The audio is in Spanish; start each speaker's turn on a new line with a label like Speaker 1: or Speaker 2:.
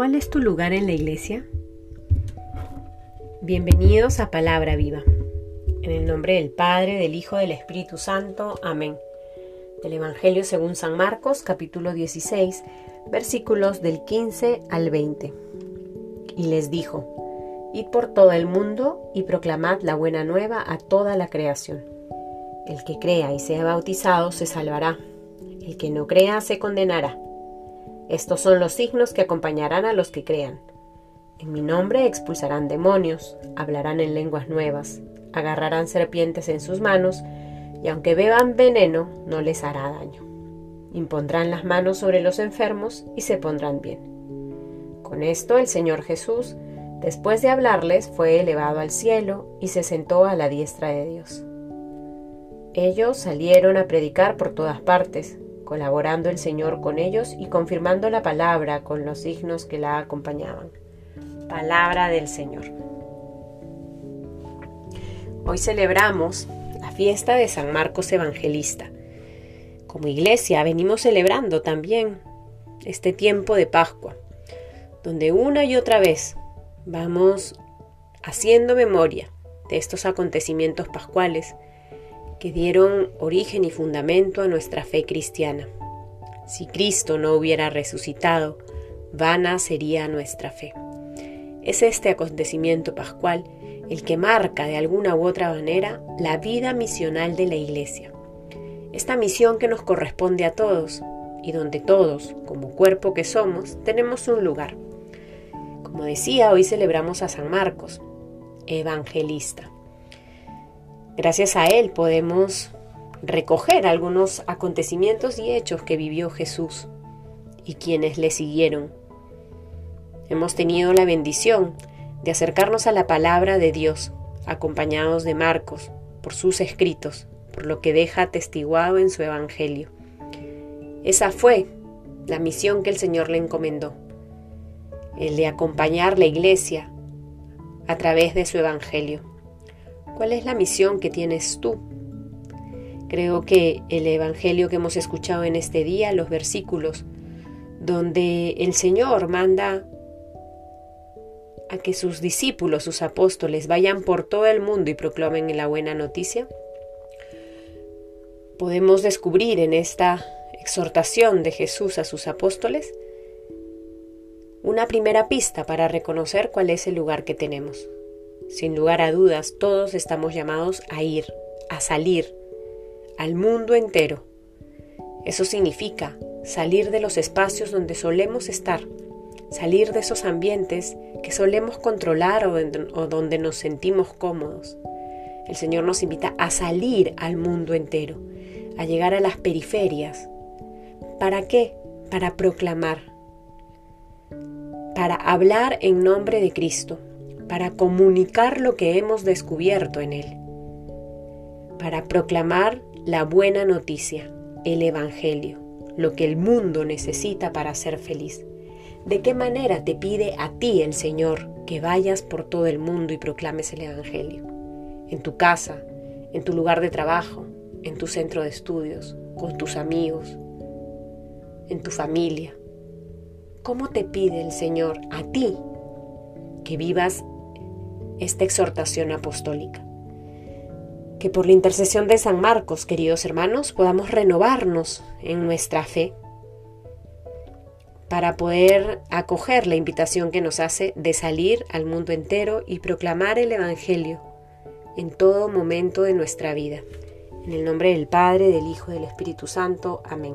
Speaker 1: ¿Cuál es tu lugar en la iglesia? Bienvenidos a Palabra Viva. En el nombre del Padre, del Hijo, del Espíritu Santo. Amén. Del Evangelio según San Marcos, capítulo 16, versículos del 15 al 20. Y les dijo, Id por todo el mundo y proclamad la buena nueva a toda la creación. El que crea y sea bautizado se salvará. El que no crea se condenará. Estos son los signos que acompañarán a los que crean. En mi nombre expulsarán demonios, hablarán en lenguas nuevas, agarrarán serpientes en sus manos, y aunque beban veneno, no les hará daño. Impondrán las manos sobre los enfermos y se pondrán bien. Con esto el Señor Jesús, después de hablarles, fue elevado al cielo y se sentó a la diestra de Dios. Ellos salieron a predicar por todas partes, colaborando el Señor con ellos y confirmando la palabra con los signos que la acompañaban. Palabra del Señor. Hoy celebramos la fiesta de San Marcos Evangelista. Como iglesia venimos celebrando también este tiempo de Pascua, donde una y otra vez vamos haciendo memoria de estos acontecimientos pascuales que dieron origen y fundamento a nuestra fe cristiana. Si Cristo no hubiera resucitado, vana sería nuestra fe. Es este acontecimiento pascual el que marca de alguna u otra manera la vida misional de la Iglesia. Esta misión que nos corresponde a todos y donde todos, como cuerpo que somos, tenemos un lugar. Como decía, hoy celebramos a San Marcos, evangelista. Gracias a él podemos recoger algunos acontecimientos y hechos que vivió Jesús y quienes le siguieron. Hemos tenido la bendición de acercarnos a la palabra de Dios, acompañados de Marcos, por sus escritos, por lo que deja atestiguado en su Evangelio. Esa fue la misión que el Señor le encomendó, el de acompañar la iglesia a través de su Evangelio. ¿Cuál es la misión que tienes tú? Creo que el Evangelio que hemos escuchado en este día, los versículos, donde el Señor manda a que sus discípulos, sus apóstoles, vayan por todo el mundo y proclamen la buena noticia, podemos descubrir en esta exhortación de Jesús a sus apóstoles una primera pista para reconocer cuál es el lugar que tenemos. Sin lugar a dudas, todos estamos llamados a ir, a salir, al mundo entero. Eso significa salir de los espacios donde solemos estar, salir de esos ambientes que solemos controlar o, donde nos sentimos cómodos. El Señor nos invita a salir al mundo entero, a llegar a las periferias. ¿Para qué? Para proclamar, para hablar en nombre de Cristo, para comunicar lo que hemos descubierto en Él, para proclamar la buena noticia, el Evangelio, lo que el mundo necesita para ser feliz. ¿De qué manera te pide a ti el Señor que vayas por todo el mundo y proclames el Evangelio? En tu casa, en tu lugar de trabajo, en tu centro de estudios, con tus amigos, en tu familia. ¿Cómo te pide el Señor a ti que vivas esta exhortación apostólica. Que por la intercesión de San Marcos, queridos hermanos, podamos renovarnos en nuestra fe para poder acoger la invitación que nos hace de salir al mundo entero y proclamar el Evangelio en todo momento de nuestra vida. En el nombre del Padre, del Hijo y del Espíritu Santo. Amén.